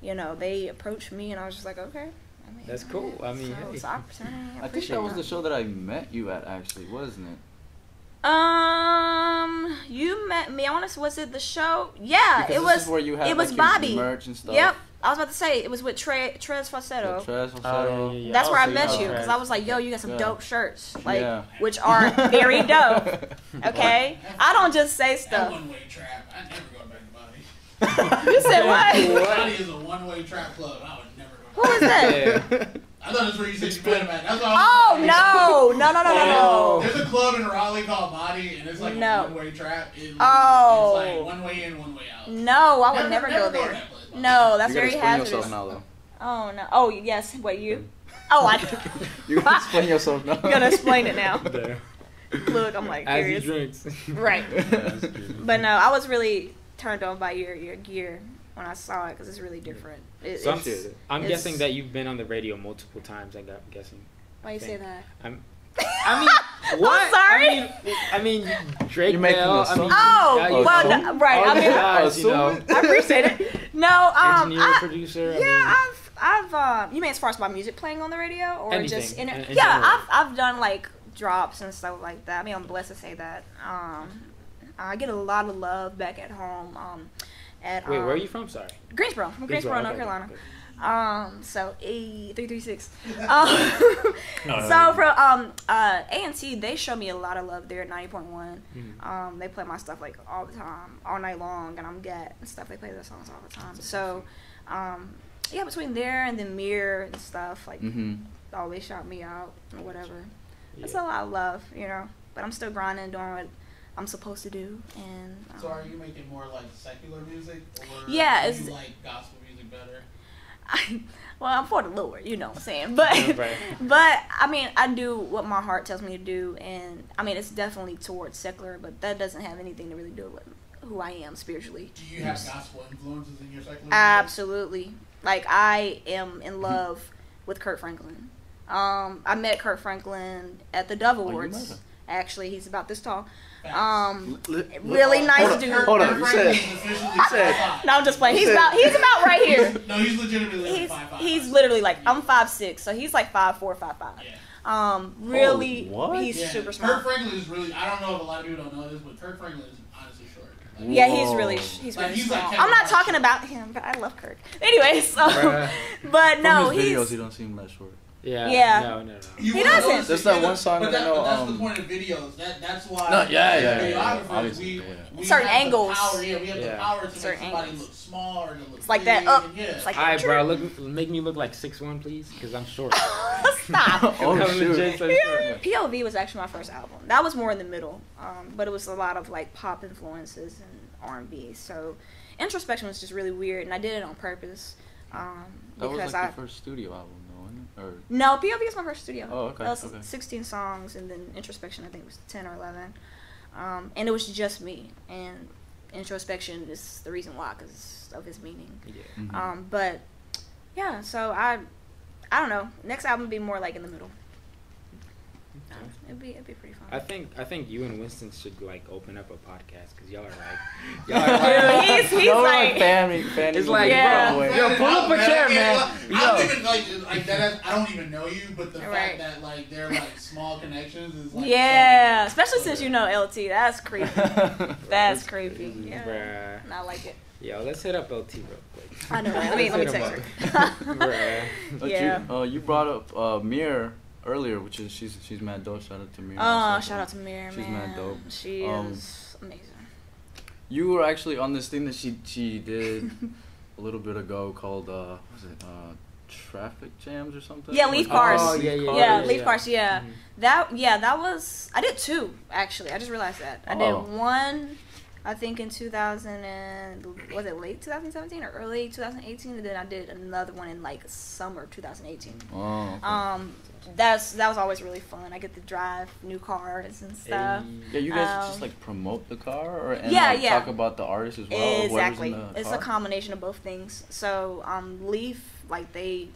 you know they approached me, and I was just like, okay. I mean, That's cool. I mean, so hey. it's an opportunity. I think that was the show that I met you at, actually, wasn't it? Um, you met me. I want to. Was it the show? Yeah, Because it was. where you had it was like, Bobby. merch and stuff. Yep. I was about to say it was with Tre Trez Falsetto. The Tres Oh, Falsetto. yeah, yeah, yeah. That's where I met you because I was like, "Yo, you got some Yeah. dope shirts, like Yeah. which are very [laughs] dope." Okay, I don't just say That stuff. [laughs] You said what? Body is a one way trap club. I would never go. Who is that? Yeah. I thought that's where you said you met him at. That's what I Oh was [laughs] no, no, no, no, no, no. There's a club in Raleigh called Body, and it's like No. a one way trap. It, Oh. It's like one way in, one way out. No, I would never, go to there. that place. No, that's you gotta very explain hazardous. yourself now, though. Oh no. Oh yes. Wait, you? [laughs] Oh, I. you gonna explain yourself now. I'm gonna explain it now. There. Look, I'm like As he curious. drinks. Right. That's. But no, I was really turned on by your your gear when I saw it because it's really different. It, So I'm, it's, I'm It's- guessing that you've been on the radio multiple times. I got- I'm guessing. why you say that? I'm. [laughs] I mean, what? sorry. I mean, I mean Drake You're making Bell. this I mean, up. Oh, yeah, you well, no, right. I the mean, guys, you know, I appreciate it. No, um, [laughs] engineer, I, producer. I yeah, mean, I've, I've, uh, you mean as far as my music playing on the radio or Anything, just in, in- in yeah, general. I've, I've done like drops and stuff like that. I mean, I'm blessed to say that. Um, I get a lot of love back at home. Um, at Wait, um, where are you from? Sorry. Greensboro, from Greensboro, North okay, Carolina. okay. Um, so A three three six. Um, [laughs] [laughs] so from um uh A and T, they show me a lot of love there at ninety point one. Mhm. Um, they play my stuff like all the time, all night long, and I'm get and stuff. They play their songs all the time. So, um, yeah, between there and the Mirror and stuff, like Mm-hmm. always shout me out or whatever. That's Yeah. all I love, you know. But I'm still grinding, doing what I'm supposed to do, and um, So are you making more like secular music, or Yeah, do you like gospel music better? I, [laughs] well, I'm for the Lord, you know what I'm saying. But [laughs] Right. [laughs] but I mean, I do what my heart tells me to do, and I mean, it's definitely towards secular, but that doesn't have anything to really do with who I am spiritually. Do you have gospel influences in your secular music? Absolutely. Like I am in love with Kirk Franklin. Um, I met Kirk Franklin at the Dove Oh, you met Awards. him. Actually, he's about this tall. Facts. Um, Li- really hold nice on, dude. Hold on, you said you said- No, I'm just playing. He's about he's about right here. [laughs] No, he's legitimately like He's five five. he's literally like I'm five six, so he's like five four, five five. Yeah. Um, really, what? he's yeah. super Kirk smart. Franklin is really. I don't know if a lot of people don't know this, but Kirk Franklin is honestly short. Like, Yeah, he's really he's Like, really he's like small. Kevin I'm not talking about him, but I love Kirk. Anyway, so Bruh. [laughs] but from no, his videos, he's he don't seem that short. Yeah. Yeah. No, no, no. You He doesn't. notice That's that one song But, that I know, but that's um, the point of videos. That that's why. No, yeah, as yeah, yeah, yeah, we, yeah. we Certain have angles. The power, yeah, we have Yeah. the power to Certain make somebody angles. look small or to look. It's like that up. Yeah. It's like All right, bro. Look, make me look like six one, please, because I'm short. [laughs] stop. [laughs] Oh, shoot. legit so. [laughs] POV was actually my first album. That was more in the middle, um, but it was a lot of like pop influences and R and B. So introspection was just really weird, and I did it on purpose um, That was because like I. the first studio album, though, wasn't it? Or No, POV is my first studio. Oh, okay, That was okay. 16 songs, and then introspection I think was 10 or 11, um, and it was just me. And introspection is the reason why, because of his meaning. Yeah. Mhm. Um, but yeah, so I, I don't know. Next album would be more like in the middle. Okay. It'd be it'd be pretty fun. I think I think you and Winston should like open up a podcast because y'all are like [laughs] y'all are like, Dude, he's he's Y'all like. Fanny, Fanny It's like, be Yeah. going away. Yo, pull up a chair, man. can't- I don't even like like that. I don't even know you, but the Right. fact that like they're like small connections is like Yeah, so- especially so since you know LT. That's creepy. [laughs] That's creepy. Yeah, Bruh. I like it. Yo, let's hit up LT real quick. I know. Right? [laughs] Let me let me text him her. up. Bruh. But Yeah. You, uh, you brought up uh, Mir earlier, which is she's she's mad dope. Shout out to Mir. Oh, also. shout out to Mir, She's man. mad dope. She Um, is amazing. You were actually on this thing that she she did [laughs] a little bit ago called uh, what was it uh, traffic jams or something? Yeah, leaf cars. Oh, yeah, yeah, Yeah, yeah, leaf cars. Yeah, Mhm. that yeah that was I did two actually. I just realized that I Oh. did one. I think in 2000 and was it late 2017 or early 2018, and then I did another one in like summer 2018. Oh. okay. Um, that's that was always really fun. I get to drive new cars and stuff. yeah, you guys um, just like promote the car, or and Yeah, like, yeah. talk about the artist as well. exactly. in the It's car? a combination of both things. So um, Leaf, like they,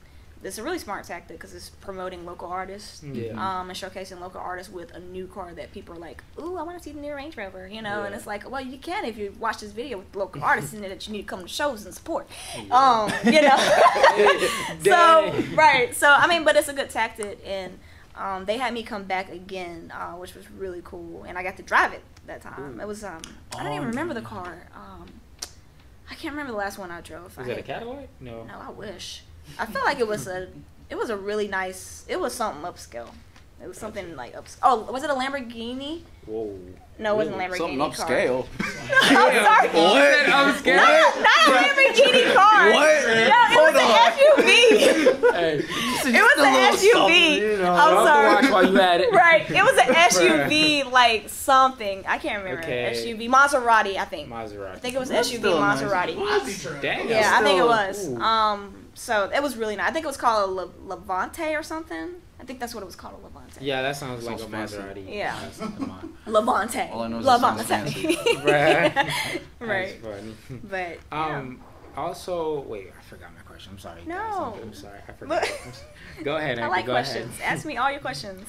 it's a really smart tactic because it's promoting local artists. Yeah. Um, and showcasing local artists with a new car that people are like, ooh, I want to see the new Range Rover, you know. And it's like, well, you can if you watch this video with local [laughs] artists in it that you need to come to shows and support. Yeah. Um, you know. [laughs] so right. So I mean, but it's a good tactic, and um, they had me come back again, uh, which was really cool, and I got to drive it that time. Ooh. It was um, I don't Oh, even remember the car. Um, I can't remember the last one I drove. Was I it a Cadillac? No. No, I wish. I feel like it was a, it was a really nice. It was something upscale. It was something like ups. Oh, was it a Lamborghini? Whoa. No, it wasn't a Lamborghini Something car. upscale. [laughs] I'm [laughs] sorry. What? I'm scared. Not, not a Lamborghini car. What? No, it Hold was an SUV. [laughs] Hey, It was an SUV. you know. I'm I'll sorry. watch while you at it. Right. It was an SUV, like something. I can't remember. Okay. SUV Maserati, I think. Maserati. I think it was That's SUV still nice. Maserati. Dang. Yeah, I think it was. Ooh. Um, so it was really nice. I think it was called a Le- Levante or something. I think that's what it was called, a Levante. Yeah, that sounds like Sounds a fancy. Maserati. Yeah. That's- come on. Levante. All I know is Levante. Bruh. [laughs] right. That's [laughs] funny. [laughs] But yeah. Um. Also, wait, I forgot my question. I'm sorry. guys. No. I'm, I'm sorry. I forgot. go ahead, I like go questions. ahead. Ask me all your questions.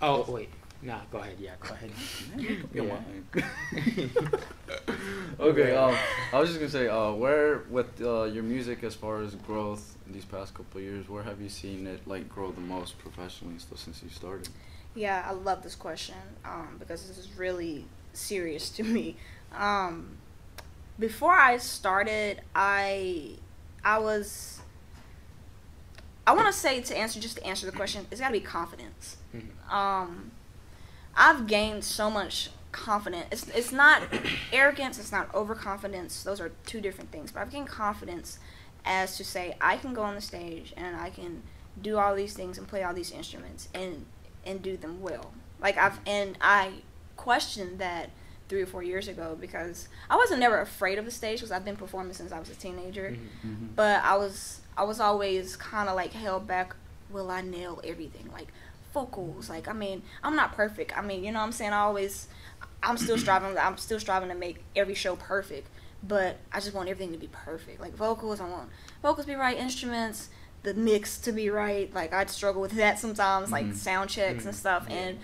Oh wait. Nah. Go ahead. Yeah. Go ahead. Your [laughs] Yeah. mind. [laughs] okay, um, I was just gonna say, uh, where with uh, your music as far as growth in these past couple of years, where have you seen it like grow the most professionally and stuff since you started? Yeah, I love this question um, because this is really serious to me. Um, before I started, I I was I want to say to answer just to answer the question, it's got to be confidence. Mhm. Um, I've gained so much confidence. It's it's not [clears throat] arrogance. It's not overconfidence. Those are two different things. But I've gained confidence as to say I can go on the stage and I can do all these things and play all these instruments and and do them well Like I've and I questioned that three or four years ago because I wasn't never afraid of the stage because I've been performing since I was a teenager. Mhm. Mm-hmm. But I was I was always kind of like held back. Will I nail everything? Like vocals. Like I mean, I'm not perfect. I mean, you know what I'm saying? I always I'm still [clears throat] striving. I'm still striving to make every show perfect. But I just want everything to be perfect. Like vocals, I want vocals to be right, instruments, the mix to be right. Like I'd struggle with that sometimes, like Mhm. sound checks and Mhm. stuff. And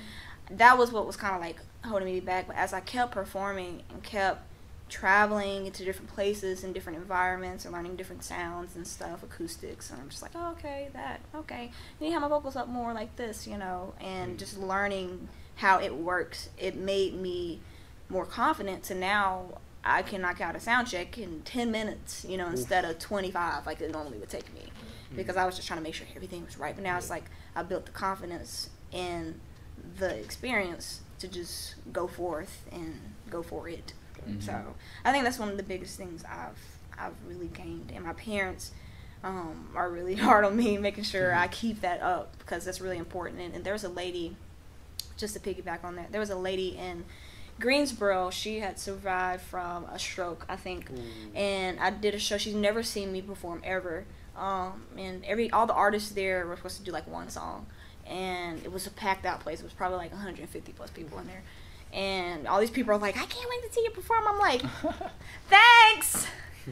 that was what was kind of like holding me back. But as I kept performing and kept traveling into different places and different environments and learning different sounds and stuff, acoustics, and I'm just like, oh, okay, that, okay. You need to have my vocals up more like this, you know, and Mm. just learning how it works. It made me more confident to now I can knock out a sound check in 10 minutes, you know, instead of 25 like it normally would take me. Mm-hmm. Because I was just trying to make sure everything was right. But now it's like I built the confidence and the experience to just go forth and go for it. Mhm. So I think that's one of the biggest things I've I've really gained, and my parents um, are really [laughs] hard on me, making sure I keep that up because that's really important. And, and there was a lady, just to piggyback on that, there was a lady in Greensboro. She had survived from a stroke, I think, Ooh. and I did a show. She's never seen me perform ever. Um, and every all the artists there were supposed to do like one song, and it was a packed out place. It was probably like 150 plus people in there, and all these people are like, "I can't wait to see you perform." I'm like, [laughs] "Thanks."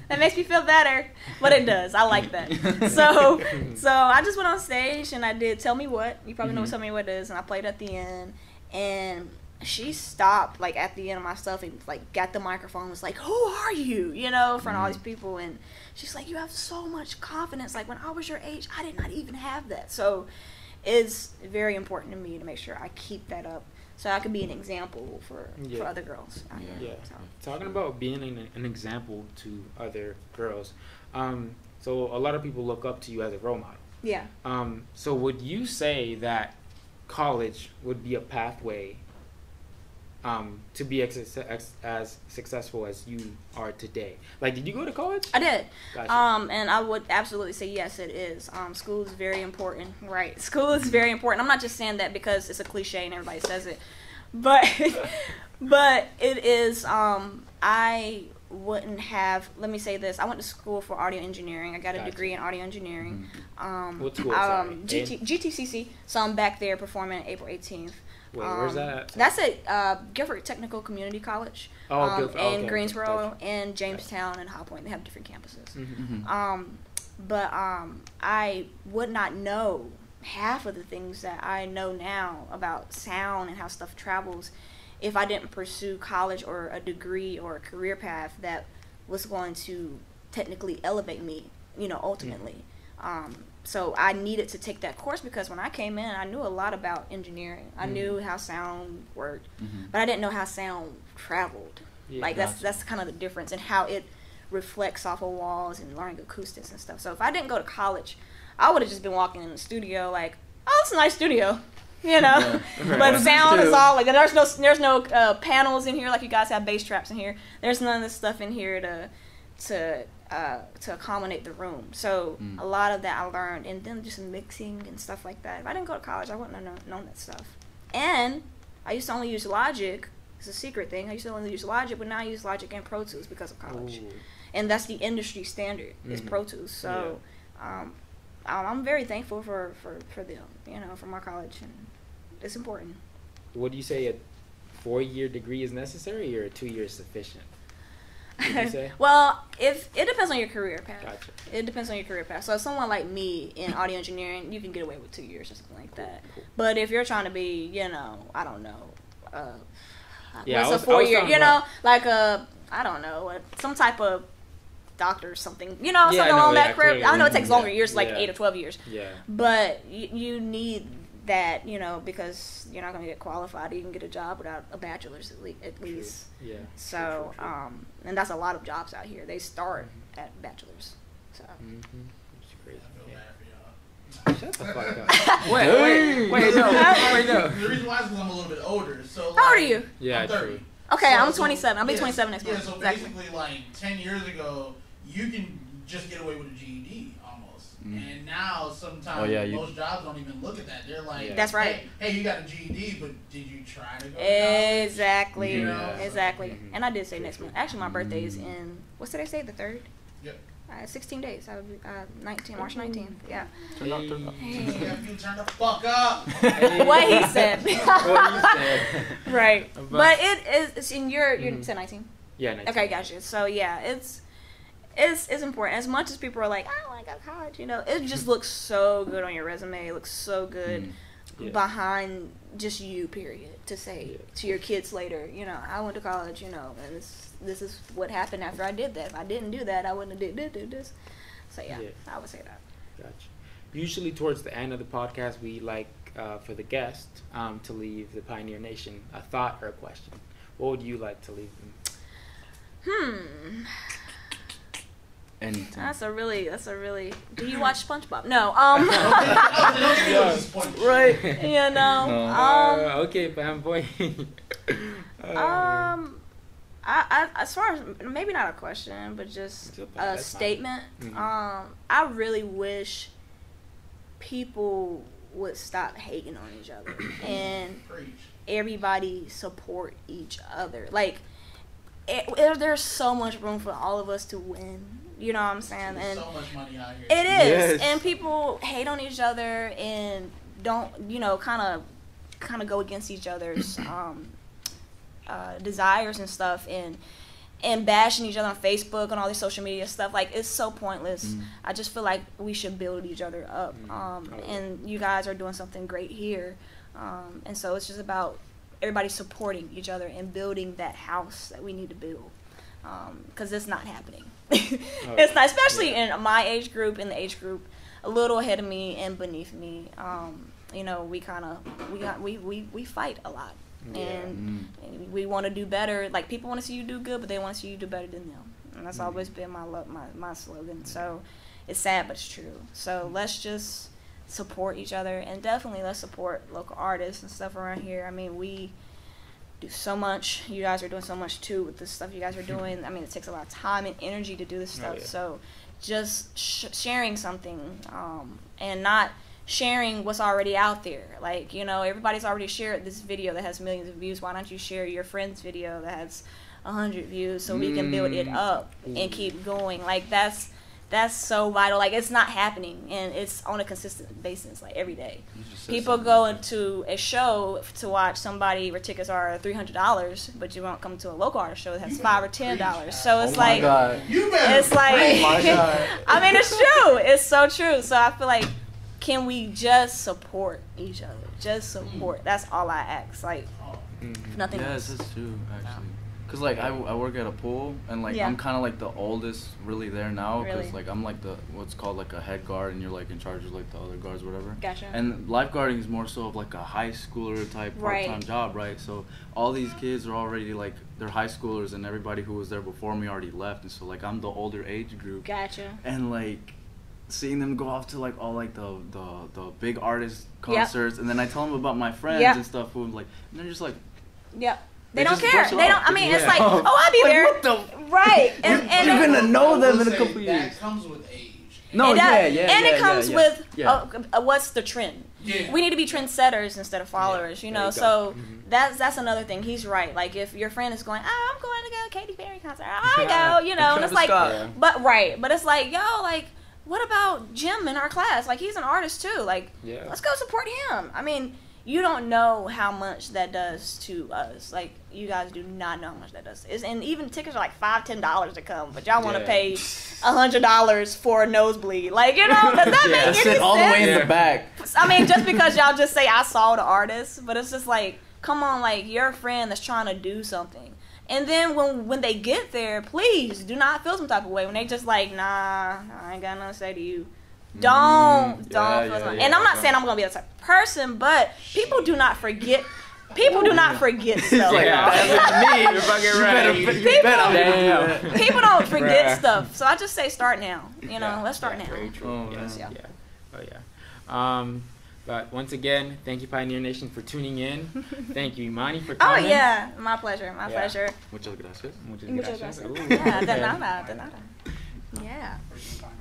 That makes me feel better, but it does. I like that. [laughs] So, so I just went on stage and I did "Tell Me What." You probably know what Mhm. "Tell Me What" is, and I played at the end, and she stopped like at the end of my stuff and like got the microphone was like who are you you know in front of all these people and she's like you have so much confidence like when i was your age i did not even have that so it's very important to me to make sure i keep that up so i could be an example for for other girls here. Yeah. so. Talking about being an, an example to other girls. Um, so a lot of people look up to you as a role model. yeah Um, so would you say that college would be a pathway um, to be ex- ex- as successful as you are today? Like, did you go to college? i did Gotcha. Um, and I would absolutely say yes, it is. Um, school is very important, right? [laughs] School is very important. I'm not just saying that because it's a cliche and everybody says it, but [laughs] but it is. Um, I wouldn't have. Let me say this: I went to school for audio engineering. I got a Gotcha. degree in audio engineering. Um, What school? Um, GT, GTCC. So I'm back there performing April 18th. Wait, where's Um, that at? That's at uh, Guilford Technical Community College. Oh, um, Guilford- in okay, okay, Greensboro, gotcha. and Jamestown, and High Point. They have different campuses. Mhm. Mm-hmm. Um, but um, I would not know half of the things that I know now about sound and how stuff travels if I didn't pursue college or a degree or a career path that was going to technically elevate me, you know, ultimately. Um, so I needed to take that course because when I came in, I knew a lot about engineering. I Mhm. knew how sound worked, Mm-hmm. but I didn't know how sound traveled Yeah, like that's gotcha. that's kind of the difference and how it reflects off of walls and learning acoustics and stuff. So if I didn't go to college, I would have just been walking in the studio like, oh, it's a nice studio, [laughs] you know. Yeah. but sound is all like there's no there's no uh, panels in here like you guys have bass traps in here. There's none of this stuff in here to to uh, to accommodate the room. So Mm. a lot of that I learned, and then just mixing and stuff like that. If I didn't go to college, I wouldn't have known, known that stuff. And I used to only use Logic. It's a secret thing. I used to only use Logic, but now I use Logic and Pro Tools because of college. Ooh. And that's the industry standard is Mhm. Pro Tools. So um, I'm very thankful for, for, for them, you know, for my college, and it's important. Would you say a four-year degree is necessary or a two-year is sufficient? Would you say? [laughs] well, if it depends on your career path. Gotcha. It depends on your career path. So someone like me in [coughs] audio engineering, you can get away with two years or something like that. cool. But if you're trying to be, you know, I don't know, uh, Yeah, what's a four year, you know, about- like a, I don't know, a, some type of doctor or something, you know, Yeah, something along that career. I know it takes Yeah, longer years, like yeah. eight or twelve years, Yeah. but you, you need that, you know, because you're not going to get qualified. You can get a job without a bachelor's at, le- at True. least. Yeah. So, True, true, true. um, and that's a lot of jobs out here. They start at bachelors. So. Mhm. It's crazy. Yeah. bad for y'all. Shut the fuck up. [laughs] Wait, wait, wait, no, [laughs] wait, no. The reason why is because I'm a little bit older. So How old are you? Yeah, I'm 30. true. Okay, So- I'm 27. I'll be yeah, 27 next yeah, month. so exactly. basically, like ten years ago, you can just get away with a GED almost. Mm. And now sometimes Oh, yeah, you- most jobs don't even look at that. They're like, Yeah. That's right. Hey, hey, you got a GED, but did you try to go? to college?" Exactly. You know? Exactly. Mhm. And I did say next month. Actually, my birthday is Mm. in what's today? Say the third. Yep. Uh, 16 days. I would be, uh, 19, March 19th. Yeah. Turn up, turn up. Hey. Turn the fuck up. [laughs] what he said. [laughs] what you said. [laughs] right. But- But it is. It's in your. You Mhm. said 19. Yeah. 19. Okay, gotcha. So yeah, it's it's it's important. As much as people are like, I don't want to go to college, you know, it [laughs] just looks so good on your resume. It looks so good Mm. Yeah. behind just you. Period. To say Yeah. to your kids later, you know, I went to college, you know, and this this is what happened after I did that. If I didn't do that, I wouldn't have did, did, did this. So yeah, Yeah. I would say that. Gotcha. Usually, towards the end of the podcast, we like uh, for the guest um, to leave the Pioneer Nation a thought or a question. What would you like to leave them? Hmm. Anything. That's a really. That's a really. Do you watch SpongeBob? No. Um. Don't give me Yeah. [laughs] Right. you know. No. Um. uh, okay, fanboy. [laughs] uh, Um, I, I as far as maybe not a question, but just a- a that's fine. statement. Mhm. Um, I really wish people would stop hating on each other [coughs] and Preach. everybody support each other. Like, it, it- there's so much room for all of us to win. You know what I'm saying? There's And so much money out here. it is, Yes. and people hate on each other and don't, you know, kind of, kind of go against each other's [clears throat] um, uh, desires and stuff, and and bashing each other on Facebook and all this social media stuff. Like it's so pointless. Mm. I just feel like we should build each other up, Mm. um, and you guys are doing something great here, um, and so it's just about everybody supporting each other and building that house that we need to build, because it's not happening. [laughs] it's not, especially in my age group, in the age group a little ahead of me and beneath me. Um, you know, we kind of we got we, we we fight a lot, Yeah. and, Mm. and we want to do better. Like people want to see you do good, but they want to see you do better than them, and that's Mhm. always been my lo- my my slogan. So it's sad, but it's true. So let's just support each other, and definitely let's support local artists and stuff around here. I mean, we do so much. You guys are doing so much too with the stuff you guys are doing. I mean, it takes a lot of time and energy to do this Oh, stuff. yeah. So just sh- sharing something um, and not sharing what's already out there. Like, you know, everybody's already shared this video that has millions of views. Why don't you share your friend's video that has a hundred views so we can build it Mm. up and keep going? Like that's that's so vital. Like it's not happening and it's on a consistent basis, like every day. You just said People something. go into a show to watch somebody where tickets are three hundred dollars, but you won't come to a local artist show that has You five or ten dollars. So Oh it's my like God. You better. it's like Oh my God. [laughs] I mean it's true. It's so true. So I feel like can we just support each other? Just support. That's all I ask. Like Oh, Mhm. nothing Yes, else. that's true actually. Cause like I, I work at a pool and like Yeah. I'm kind of like the oldest really there now. Cause Really? like I'm like the what's called like a head guard and you're like in charge of like the other guards whatever. Gotcha. And lifeguarding is more so of like a high schooler type Right. part-time job, right? So all these kids are already like they're high schoolers and everybody who was there before me already left and so like I'm the older age group Gotcha. and like seeing them go off to like all like the the, the big artist concerts and then I tell them about my friends Yep. and stuff who like and they're just like Yep. They, They don't care. They don't. off. I mean, it's like, [laughs] oh, I'll be Like, there. what the- Right. And and You're gonna know them in a say couple years. That comes with age. No, it does. yeah, yeah, And yeah, it comes yeah, with yeah. uh, uh, what's the trend. Yeah. We need to be trendsetters instead of followers, you know. you go. so Mhm. that's that's another thing. He's right. Like if your friend is going, oh, I'm going to go Katy Perry concert. [laughs] I go, you know, and it's like, Scott. But right, but it's like, yo, like, what about Jim in our class? Like he's an artist too. Like, Yeah. let's go support him. I mean, you don't know how much that does to us. Like you guys do not know how much that does. It's, and even tickets are like five, ten dollars to come, but y'all want to Yeah. pay a hundred dollars for a nosebleed. Like you know, does that [laughs] yeah, make any sit all the sense? way in the back. I mean, just because y'all just say I saw the artist, but it's just like, come on, like you're a friend that's trying to do something. And then when when they get there, please do not feel some type of way when they just like, nah, I ain't got nothing to say to you. Don't, Mm, don't yeah, yeah, yeah, And I'm not okay. saying I'm gonna be that type of person, but people do not forget. People do not forget [laughs] stuff. Yeah. me. [laughs] You're fucking You better, you People- bet do Damn. that. People don't forget stuff, so I just say start now. You know, Yeah, let's start yeah, now. Very true. Oh, yes, man. yeah. Oh yeah. Um, but once again, thank you, Pioneer Nation, for tuning in. [laughs] thank you, Imani, for coming. Oh yeah, my pleasure, my Yeah. pleasure. Muchas gracias. Muchas Muchas gracias. gracias. Ooh, Yeah, de okay. nada, de nada. Yeah.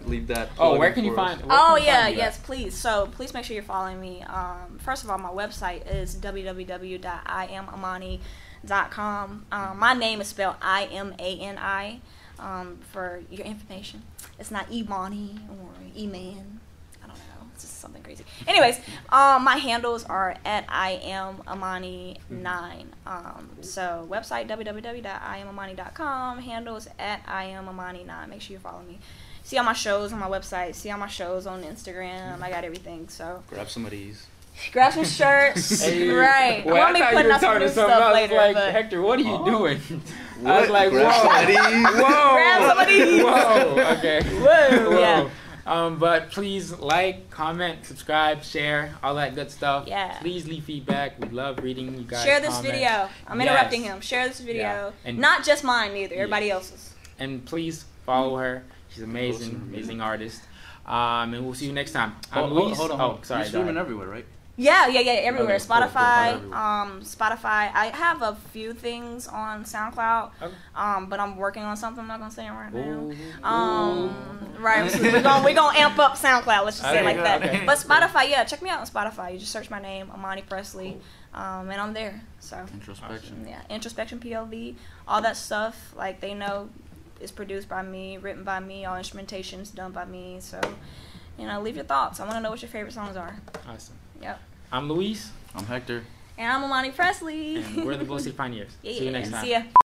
Where you can find her? Leave that. Oh, where can you find? where Oh can you yeah, find you at? yes, please. So please make sure you're following me. Um, first of all, my website is www.iamamani.com. Um, my name is spelled I M A N I. Um, for your information, it's not Imani or E-Man. I don't know. It's just something crazy. Anyways, um, my handles are at I am Imani nine. Um, so website www.iamamani.com. Handles at I am Imani nine. Make sure you follow me. See all my shows on my website. See all my shows on Instagram. I got everything. So Grab some of these. grab some shirts. [laughs] Hey, right. Well, I'm I gonna be putting were out some new to someone stuff else. later. Like but Hector, what are you Oh. doing? [laughs] I was like, Grab whoa, some of these. [laughs] whoa, Grab some of these. whoa. Okay. Whoa, yeah. Um, but please like, comment, subscribe, share, all that good stuff. Yeah. Please leave feedback. We love reading you guys. Share this comments. video. I'm Yes. interrupting him. Share this video. Yeah. And- Not just mine either. Everybody else's. And please follow her. She's amazing, Awesome. amazing artist. Um, and we'll see you next time. I'm Hold, hold, Luis. hold on. Oh, hold on. sorry. You're streaming everywhere, right? Yeah, yeah, yeah, everywhere. Okay, cool, cool. Spotify, um, Spotify. I have a few things on SoundCloud, Okay. um, but I'm working on something. I'm not gonna say it right now. Ooh. Um, right. So we're gonna we're gonna amp up SoundCloud. Let's just say it like that. okay. But Spotify, yeah, check me out on Spotify. You just search my name, Imani Presley, um, and I'm there. So Introspection. yeah, introspection PLV, all that stuff. Like they know, is produced by me, written by me, all instrumentation's done by me. So, you know, leave your thoughts. I want to know what your favorite songs are. Awesome. Yep. I'm Luis, I'm Hector. And I'm Imani Presley. and we're the [laughs] Bull City Pioneers. yeah, see you next time. See ya.